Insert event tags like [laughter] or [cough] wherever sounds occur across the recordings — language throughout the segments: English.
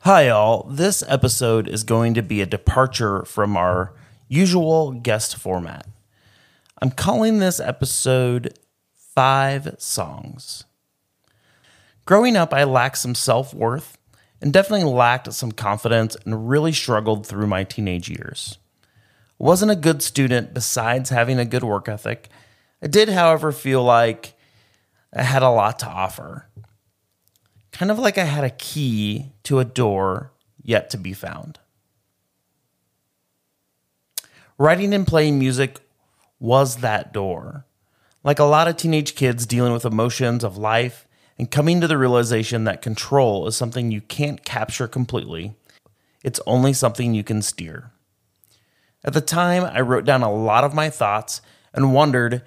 Hi, all. This episode is going to be a departure from our usual guest format. I'm calling this episode Five Songs. Growing up, I lacked some self worth and definitely lacked some confidence and really struggled through my teenage years. Wasn't a good student besides having a good work ethic. I did, however, feel like I had a lot to offer kind of like I had a key to a door yet to be found. Writing and playing music was that door. Like a lot of teenage kids dealing with emotions of life and coming to the realization that control is something you can't capture completely, it's only something you can steer. At the time, I wrote down a lot of my thoughts and wondered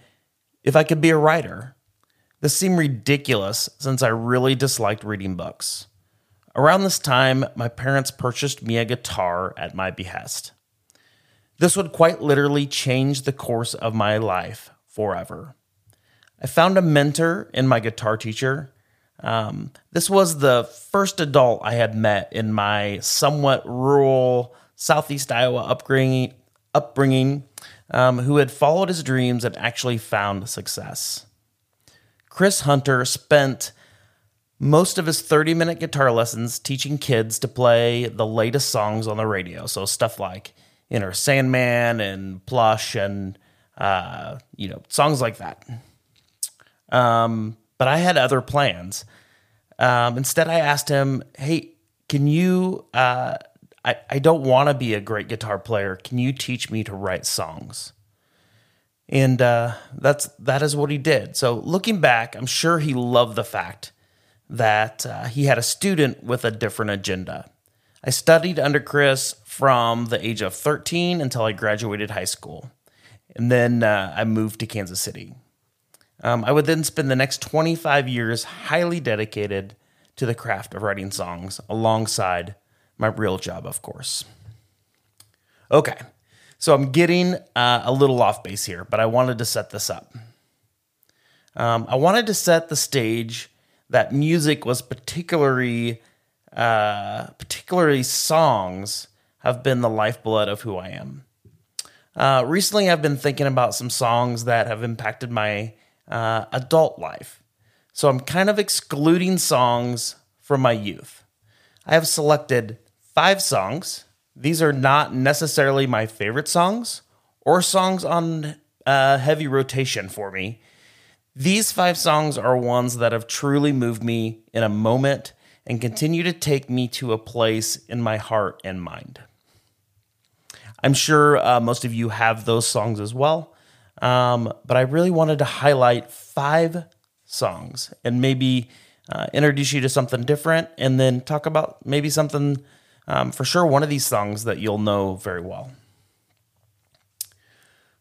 if I could be a writer this seemed ridiculous since I really disliked reading books. Around this time, my parents purchased me a guitar at my behest. This would quite literally change the course of my life forever. I found a mentor in my guitar teacher. Um, this was the first adult I had met in my somewhat rural Southeast Iowa upbringing, upbringing um, who had followed his dreams and actually found success. Chris Hunter spent most of his 30 minute guitar lessons teaching kids to play the latest songs on the radio. So stuff like Enter Sandman and Plush and, uh, you know, songs like that. Um, but I had other plans. Um, instead, I asked him, hey, can you, uh, I, I don't want to be a great guitar player. Can you teach me to write songs? And uh, that's that is what he did. So looking back, I'm sure he loved the fact that uh, he had a student with a different agenda. I studied under Chris from the age of 13 until I graduated high school, and then uh, I moved to Kansas City. Um, I would then spend the next 25 years highly dedicated to the craft of writing songs alongside my real job, of course. Okay, so I'm getting uh, a little off base here, but I wanted to set this up. Um, I wanted to set the stage that music was particularly, uh, particularly songs have been the lifeblood of who I am. Uh, recently, I've been thinking about some songs that have impacted my uh, adult life. So I'm kind of excluding songs from my youth. I have selected five songs these are not necessarily my favorite songs or songs on uh, heavy rotation for me. These five songs are ones that have truly moved me in a moment and continue to take me to a place in my heart and mind. I'm sure uh, most of you have those songs as well, um, but I really wanted to highlight five songs and maybe uh, introduce you to something different and then talk about maybe something um, for sure, one of these songs that you'll know very well.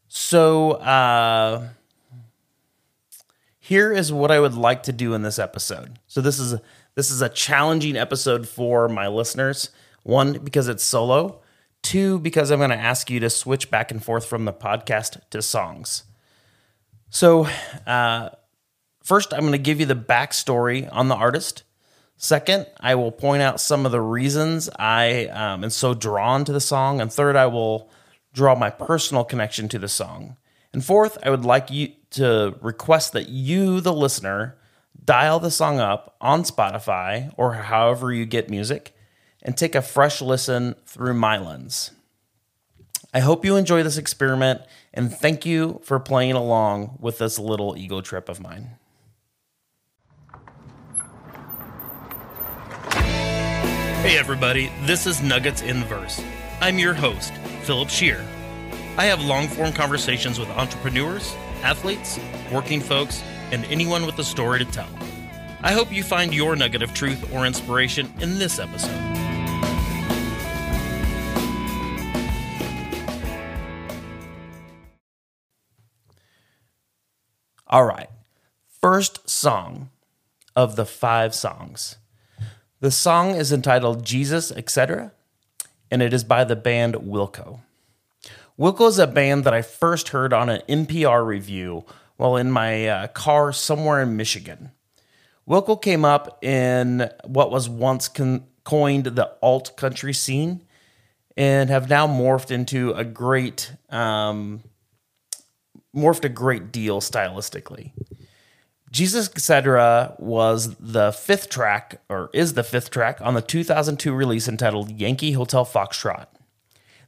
So, uh, here is what I would like to do in this episode. So this is this is a challenging episode for my listeners. One because it's solo. Two because I'm going to ask you to switch back and forth from the podcast to songs. So, uh, first, I'm going to give you the backstory on the artist. Second, I will point out some of the reasons I um, am so drawn to the song. And third, I will draw my personal connection to the song. And fourth, I would like you to request that you, the listener, dial the song up on Spotify or however you get music and take a fresh listen through my lens. I hope you enjoy this experiment and thank you for playing along with this little ego trip of mine. Hey, everybody, this is Nuggets in Verse. I'm your host, Phillip Scherer. I have long form conversations with entrepreneurs, athletes, working folks, and anyone with a story to tell. I hope you find your nugget of truth or inspiration in this episode. All right, first song of the five songs the song is entitled Jesus, etc., and it is by the band Wilco. Wilco is a band that I first heard on an NPR review while in my uh, car somewhere in Michigan. Wilco came up in what was once con- coined the alt country scene and have now morphed into a great, um, morphed a great deal stylistically. Jesus Etc. was the fifth track, or is the fifth track, on the 2002 release entitled Yankee Hotel Foxtrot.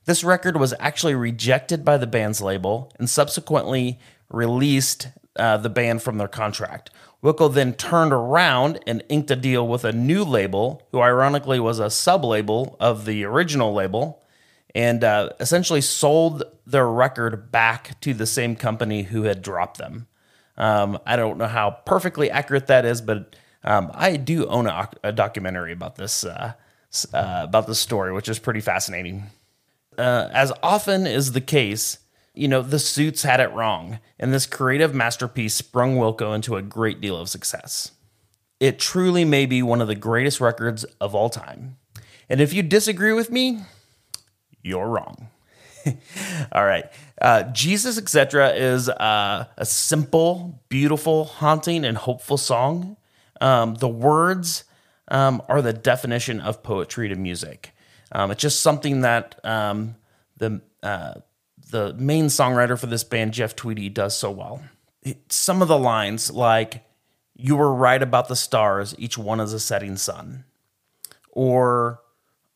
This record was actually rejected by the band's label and subsequently released uh, the band from their contract. Wilco then turned around and inked a deal with a new label, who ironically was a sub label of the original label, and uh, essentially sold their record back to the same company who had dropped them. Um, I don't know how perfectly accurate that is, but um, I do own a, a documentary about this uh, uh, about this story, which is pretty fascinating. Uh, as often is the case, you know, the suits had it wrong, and this creative masterpiece sprung Wilco into a great deal of success. It truly may be one of the greatest records of all time. And if you disagree with me, you're wrong. [laughs] all right. Uh, Jesus, etc., is uh, a simple, beautiful, haunting, and hopeful song. Um, the words um, are the definition of poetry to music. Um, it's just something that um, the uh, the main songwriter for this band, Jeff Tweedy, does so well. Some of the lines, like "You were right about the stars, each one is a setting sun," or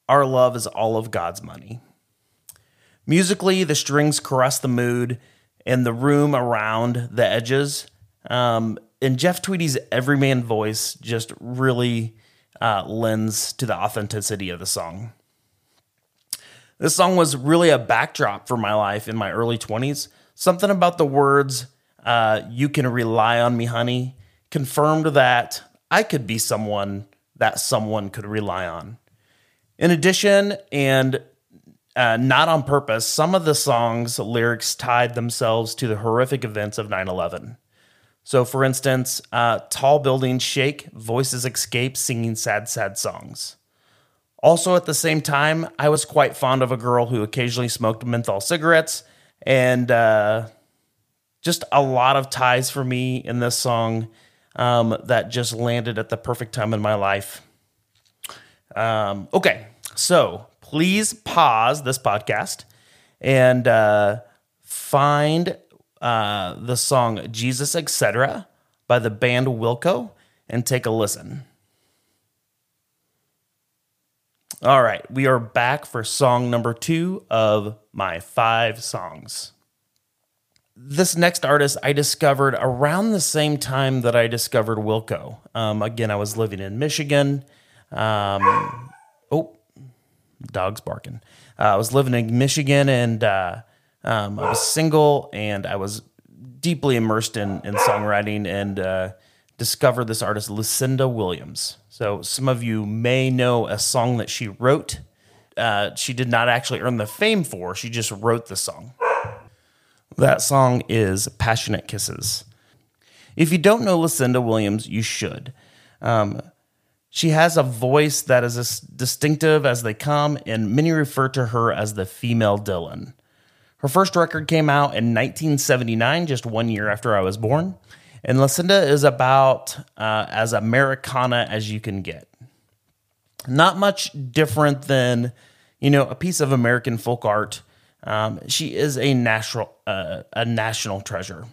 "Our love is all of God's money." Musically, the strings caress the mood and the room around the edges. Um, and Jeff Tweedy's everyman voice just really uh, lends to the authenticity of the song. This song was really a backdrop for my life in my early 20s. Something about the words, uh, you can rely on me, honey, confirmed that I could be someone that someone could rely on. In addition, and uh, not on purpose, some of the song's lyrics tied themselves to the horrific events of 9 11. So, for instance, uh, tall buildings shake, voices escape, singing sad, sad songs. Also, at the same time, I was quite fond of a girl who occasionally smoked menthol cigarettes, and uh, just a lot of ties for me in this song um, that just landed at the perfect time in my life. Um, okay, so please pause this podcast and uh, find uh, the song Jesus Etc. by the band Wilco and take a listen. All right, we are back for song number two of my five songs. This next artist I discovered around the same time that I discovered Wilco. Um, again, I was living in Michigan. Um, dog's barking. Uh, I was living in Michigan and uh, um, I was single and I was deeply immersed in, in songwriting and uh, discovered this artist, Lucinda Williams. So some of you may know a song that she wrote. Uh, she did not actually earn the fame for. She just wrote the song. That song is "Passionate Kisses." If you don't know Lucinda Williams, you should. Um, she has a voice that is as distinctive as they come, and many refer to her as the female Dylan. Her first record came out in 1979, just one year after I was born. And Lucinda is about uh, as Americana as you can get. Not much different than, you know, a piece of American folk art. Um, she is a natural, uh, a national treasure.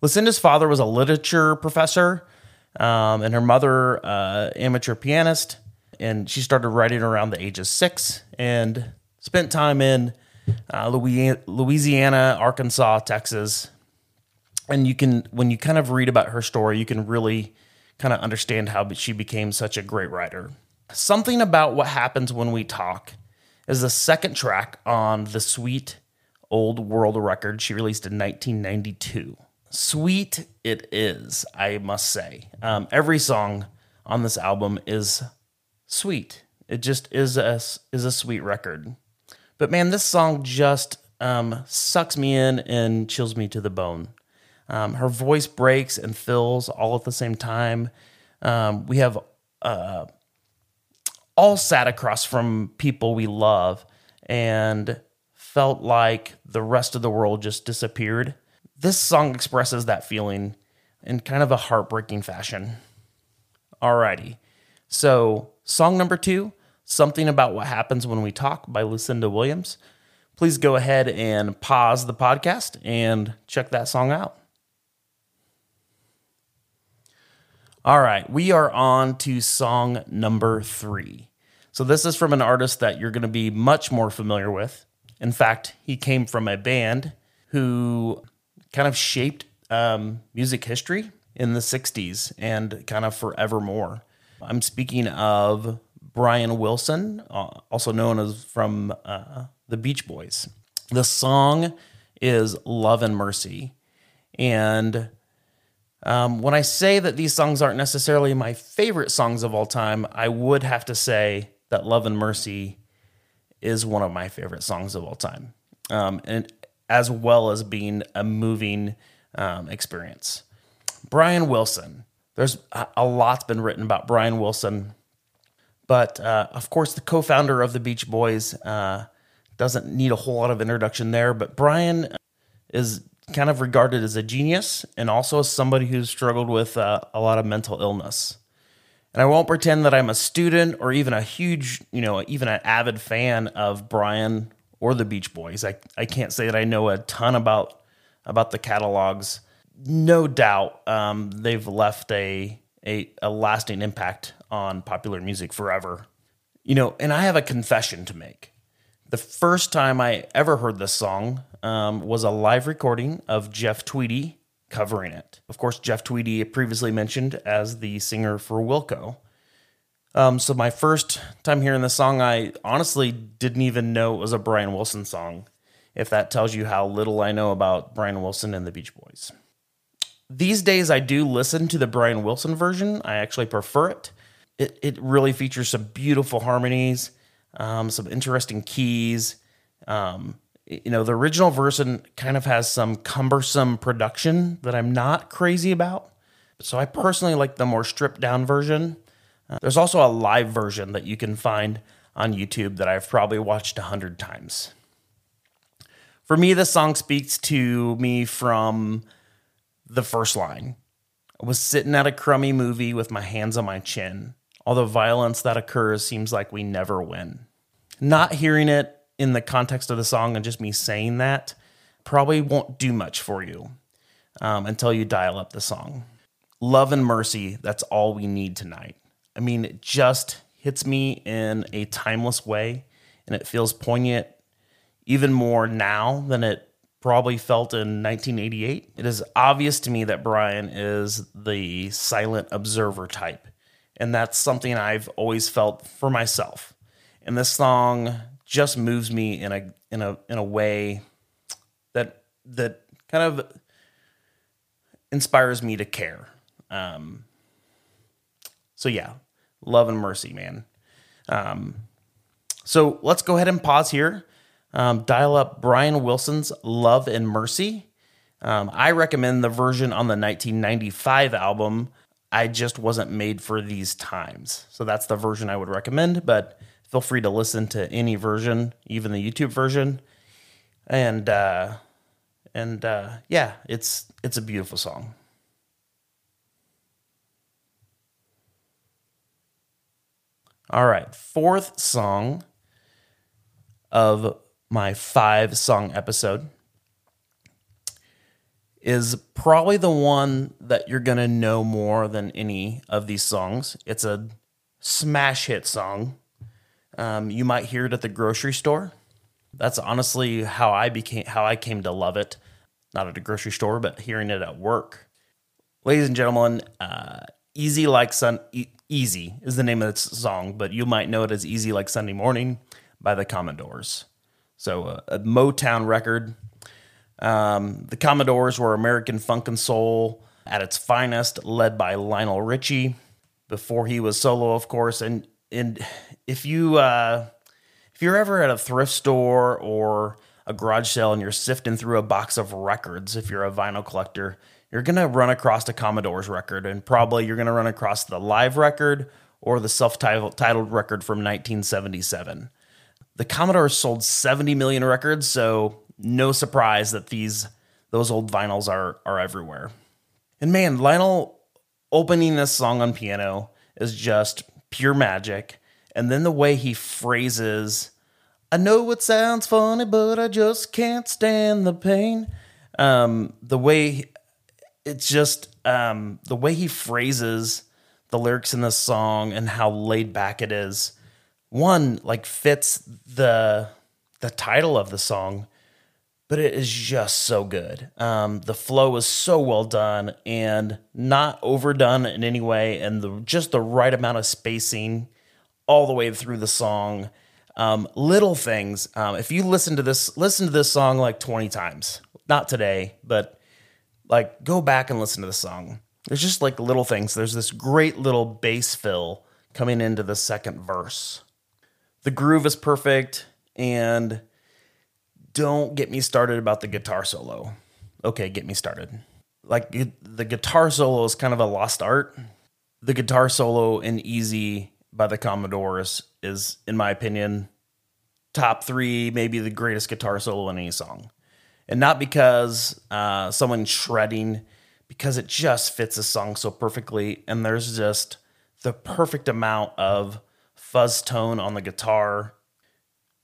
Lucinda's father was a literature professor, um, and her mother, uh, amateur pianist. And she started writing around the age of six and spent time in uh, Louisiana, Arkansas, Texas, and you can when you kind of read about her story, you can really kind of understand how she became such a great writer. Something about what happens when we talk is the second track on the sweet old world record she released in 1992. Sweet it is, I must say. Um, every song on this album is sweet. It just is a is a sweet record. But man, this song just um, sucks me in and chills me to the bone. Um, her voice breaks and fills all at the same time. Um, we have uh, all sat across from people we love and felt like the rest of the world just disappeared. This song expresses that feeling in kind of a heartbreaking fashion. Alrighty. So, Song number two, Something About What Happens When We Talk by Lucinda Williams. Please go ahead and pause the podcast and check that song out. All right, we are on to song number three. So, this is from an artist that you're going to be much more familiar with. In fact, he came from a band who kind of shaped um, music history in the 60s and kind of forevermore. I'm speaking of Brian Wilson, uh, also known as from uh, the Beach Boys. The song is Love and Mercy. And um, when I say that these songs aren't necessarily my favorite songs of all time, I would have to say that Love and Mercy is one of my favorite songs of all time, um, and as well as being a moving um, experience. Brian Wilson. There's a lot's been written about Brian Wilson, but uh, of course, the co-founder of the Beach Boys uh, doesn't need a whole lot of introduction there. But Brian is kind of regarded as a genius and also as somebody who's struggled with uh, a lot of mental illness. And I won't pretend that I'm a student or even a huge, you know, even an avid fan of Brian or the Beach Boys. I, I can't say that I know a ton about about the catalogs. No doubt, um, they've left a, a a lasting impact on popular music forever. You know, and I have a confession to make. The first time I ever heard this song um, was a live recording of Jeff Tweedy covering it. Of course, Jeff Tweedy previously mentioned as the singer for Wilco. Um, so my first time hearing the song, I honestly didn't even know it was a Brian Wilson song. If that tells you how little I know about Brian Wilson and the Beach Boys. These days, I do listen to the Brian Wilson version. I actually prefer it. It, it really features some beautiful harmonies, um, some interesting keys. Um, you know, the original version kind of has some cumbersome production that I'm not crazy about. So I personally like the more stripped down version. Uh, there's also a live version that you can find on YouTube that I've probably watched a hundred times. For me, this song speaks to me from the first line. I was sitting at a crummy movie with my hands on my chin. All the violence that occurs seems like we never win. Not hearing it in the context of the song and just me saying that probably won't do much for you um, until you dial up the song. Love and mercy, that's all we need tonight. I mean, it just hits me in a timeless way and it feels poignant even more now than it probably felt in 1988. It is obvious to me that Brian is the silent observer type. And that's something I've always felt for myself. And this song just moves me in a in a in a way that that kind of inspires me to care. Um, so yeah, love and mercy, man. Um, so let's go ahead and pause here. Um, dial up Brian Wilson's Love and Mercy. Um, I recommend the version on the 1995 album. I just wasn't made for these times. So that's the version I would recommend. But feel free to listen to any version, even the YouTube version. And uh, and uh, yeah, it's it's a beautiful song. All right, fourth song of my five song episode is probably the one that you're going to know more than any of these songs. It's a smash hit song um, you might hear it at the grocery store. That's honestly how I became how I came to love it. Not at a grocery store, but hearing it at work. Ladies and gentlemen, uh, "Easy Like Sun," e- "Easy" is the name of the song, but you might know it as "Easy Like Sunday Morning" by the Commodores. So uh, a Motown record. Um, the Commodores were American funk and soul at its finest, led by Lionel Richie. Before he was solo, of course, and and if you uh, if you're ever at a thrift store or a garage sale and you're sifting through a box of records, if you're a vinyl collector, you're gonna run across a Commodore's record, and probably you're gonna run across the live record or the self-titled record from 1977. The Commodores sold 70 million records, so no surprise that these those old vinyls are are everywhere. And man, Lionel opening this song on piano is just pure magic. And then the way he phrases, I know it sounds funny, but I just can't stand the pain. Um, the way it's just um, the way he phrases the lyrics in this song and how laid back it is. One like fits the the title of the song, but it is just so good. Um, the flow is so well done and not overdone in any way, and the just the right amount of spacing all the way through the song. Um, little things. Um, if you listen to this, listen to this song like twenty times. Not today, but like go back and listen to the song. There's just like little things. There's this great little bass fill coming into the second verse. The groove is perfect, and don't get me started about the guitar solo. Okay, get me started. Like the guitar solo is kind of a lost art. The guitar solo in Easy by the Commodores is, in my opinion, top three, maybe the greatest guitar solo in any song. And not because uh, someone's shredding, because it just fits the song so perfectly. And there's just the perfect amount of fuzz tone on the guitar.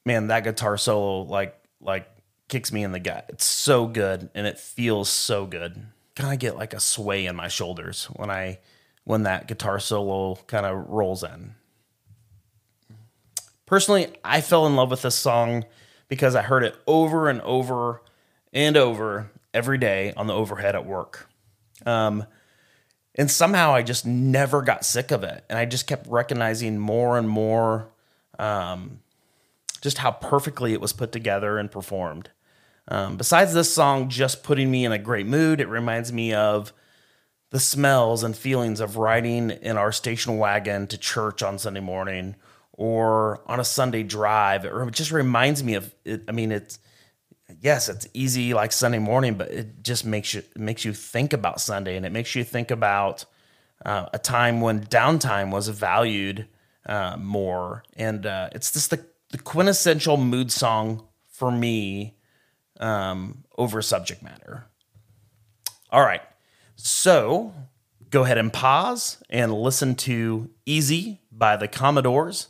Man, that guitar solo, like, like kicks me in the gut. It's so good and it feels so good. Kind of get like a sway in my shoulders when I when that guitar solo kind of rolls in. Personally, I fell in love with this song because I heard it over and over and over every day on the overhead at work. Um, and somehow I just never got sick of it. And I just kept recognizing more and more um, just how perfectly it was put together and performed. Um, besides this song just putting me in a great mood, it reminds me of the smells and feelings of riding in our station wagon to church on Sunday morning or on a Sunday drive. It just reminds me of it. I mean, it's yes, it's easy like Sunday morning, but it just makes you makes you think about Sunday and it makes you think about uh, a time when downtime was valued uh, more. And uh, it's just the, the quintessential mood song for me um, over subject matter. All right. So go ahead and pause and listen to Easy by the Commodores.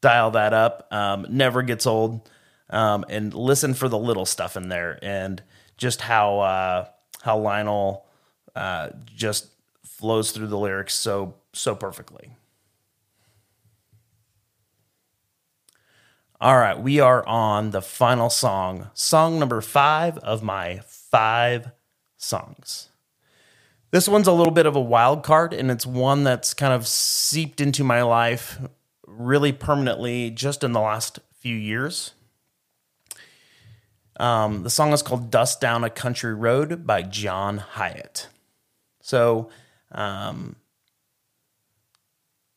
Dial that up. Um, never gets old. Um, and listen for the little stuff in there and just how uh, how Lionel uh, just flows through the lyrics so so perfectly. All right, we are on the final song, song number five of my five songs. This one's a little bit of a wild card, and it's one that's kind of seeped into my life really permanently just in the last few years. Um, the song is called Dust Down a Country Road by John Hiatt. So, um,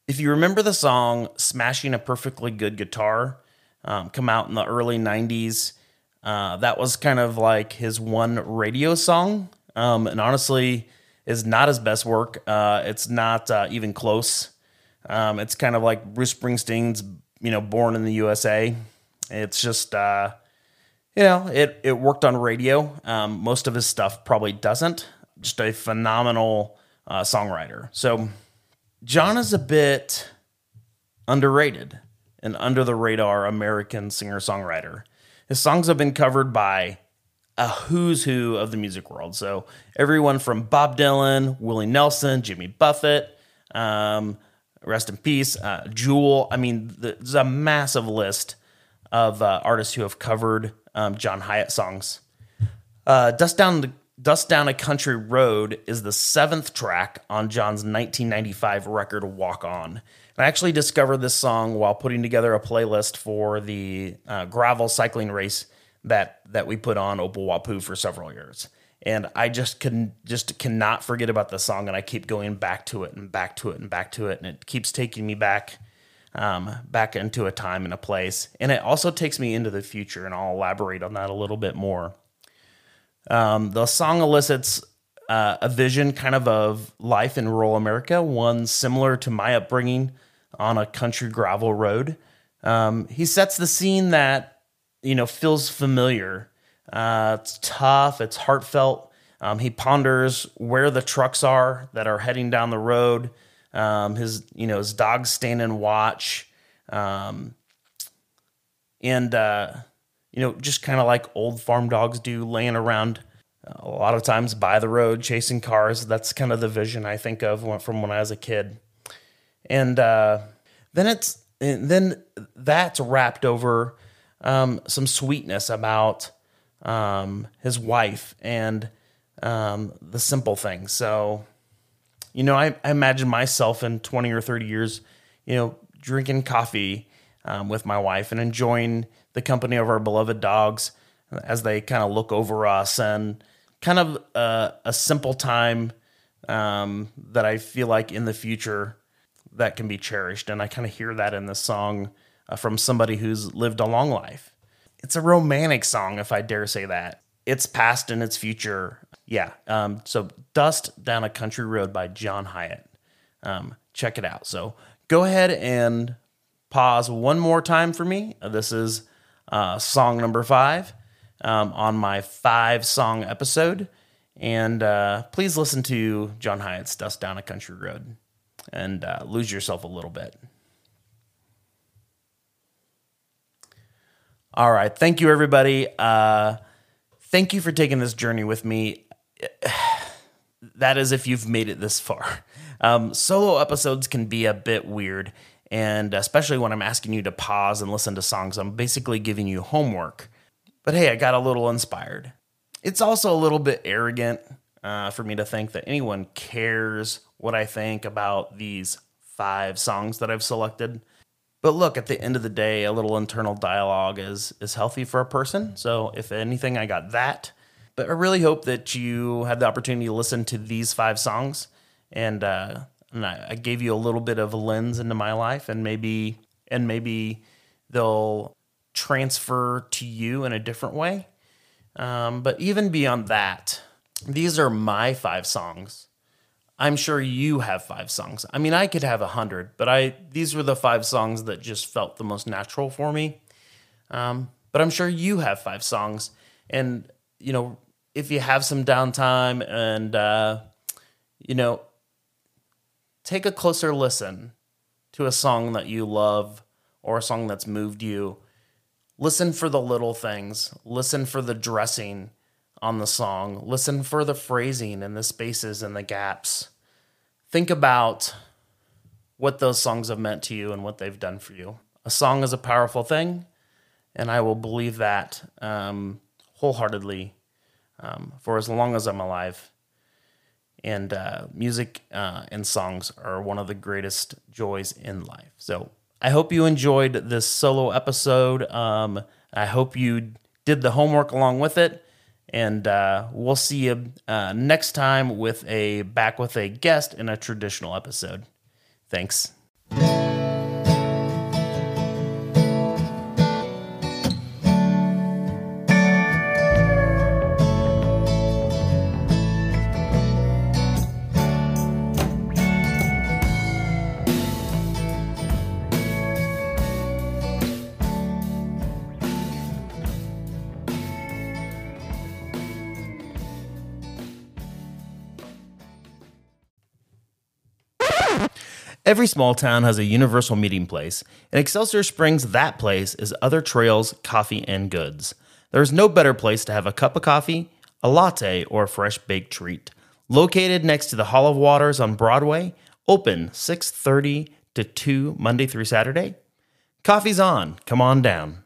if you remember the song Smashing a Perfectly Good Guitar, um, come out in the early 90s. Uh, that was kind of like his one radio song. Um, and honestly, is not his best work. Uh, it's not uh, even close. Um, it's kind of like Bruce Springsteen's, you know, Born in the USA. It's just, uh, you know, it, it worked on radio. Um, most of his stuff probably doesn't. Just a phenomenal uh, songwriter. So John is a bit underrated an under the radar American singer songwriter. His songs have been covered by a who's who of the music world. So everyone from Bob Dylan, Willie Nelson, Jimmy Buffett, um, rest in peace, uh, Jewel. I mean, there's a massive list of uh, artists who have covered um, John Hiatt songs. Uh, Dust Down the Dust Down a Country Road is the seventh track on John's 1995 record Walk On. I actually discovered this song while putting together a playlist for the uh, gravel cycling race that that we put on Opal Wapuu for several years. And I just can just cannot forget about the song, and I keep going back to it and back to it and back to it, and it keeps taking me back, um, back into a time and a place, and it also takes me into the future, and I'll elaborate on that a little bit more. Um, the song elicits uh, a vision, kind of of life in rural America, one similar to my upbringing on a country gravel road. Um, he sets the scene that you know feels familiar. Uh, it's tough. It's heartfelt. Um, he ponders where the trucks are that are heading down the road. Um, his you know his dog's standing watch, um, and uh, you know just kind of like old farm dogs do, laying around a lot of times by the road chasing cars. That's kind of the vision I think of from when I was a kid. And uh, then it's and then that's wrapped over um, some sweetness about um, his wife and um, the simple things. So, you know, I, I, imagine myself in 20 or 30 years, you know, drinking coffee um, with my wife and enjoying the company of our beloved dogs as they kind of look over us and kind of a, a simple time um, that I feel like in the future that can be cherished. And I kind of hear that in this song uh, from somebody who's lived a long life. It's a romantic song, if I dare say that. It's past and it's future. Yeah. Um, so, Dust Down a Country Road by John Hiatt. Um, check it out. So, go ahead and pause one more time for me. This is uh, song number five um, on my five song episode. And uh, please listen to John Hiatt's Dust Down a Country Road and uh, lose yourself a little bit. All right. Thank you, everybody. Uh, thank you for taking this journey with me. [sighs] That is, if you've made it this far. Um, solo episodes can be a bit weird, and especially when I'm asking you to pause and listen to songs, I'm basically giving you homework. But hey, I got a little inspired. It's also a little bit arrogant uh, for me to think that anyone cares what I think about these five songs that I've selected. But look, at the end of the day, a little internal dialogue is is healthy for a person. So if anything, I got that. But I really hope that you had the opportunity to listen to these five songs, and uh, and I, I gave you a little bit of a lens into my life, and maybe and maybe they'll transfer to you in a different way. Um, but even beyond that, these are my five songs. I'm sure you have five songs. I mean, I could have a hundred, but I these were the five songs that just felt the most natural for me. Um, but I'm sure you have five songs, and you know, if you have some downtime and uh, you know, take a closer listen to a song that you love or a song that's moved you. Listen for the little things. Listen for the dressing on the song. Listen for the phrasing and the spaces and the gaps. Think about what those songs have meant to you and what they've done for you. A song is a powerful thing, and I will believe that um, wholeheartedly um, for as long as I'm alive. And uh, music uh, and songs are one of the greatest joys in life. So I hope you enjoyed this solo episode. Um, I hope you did the homework along with it. And uh, we'll see you uh, next time with a back with a guest in a traditional episode. Thanks. Every small town has a universal meeting place, and Excelsior Springs, that place, is other trails, coffee, and goods. There is no better place to have a cup of coffee, a latte, or a fresh baked treat. Located next to the Hall of Waters on Broadway, open 6:30 to 2 Monday through Saturday. Coffee's on. Come on down.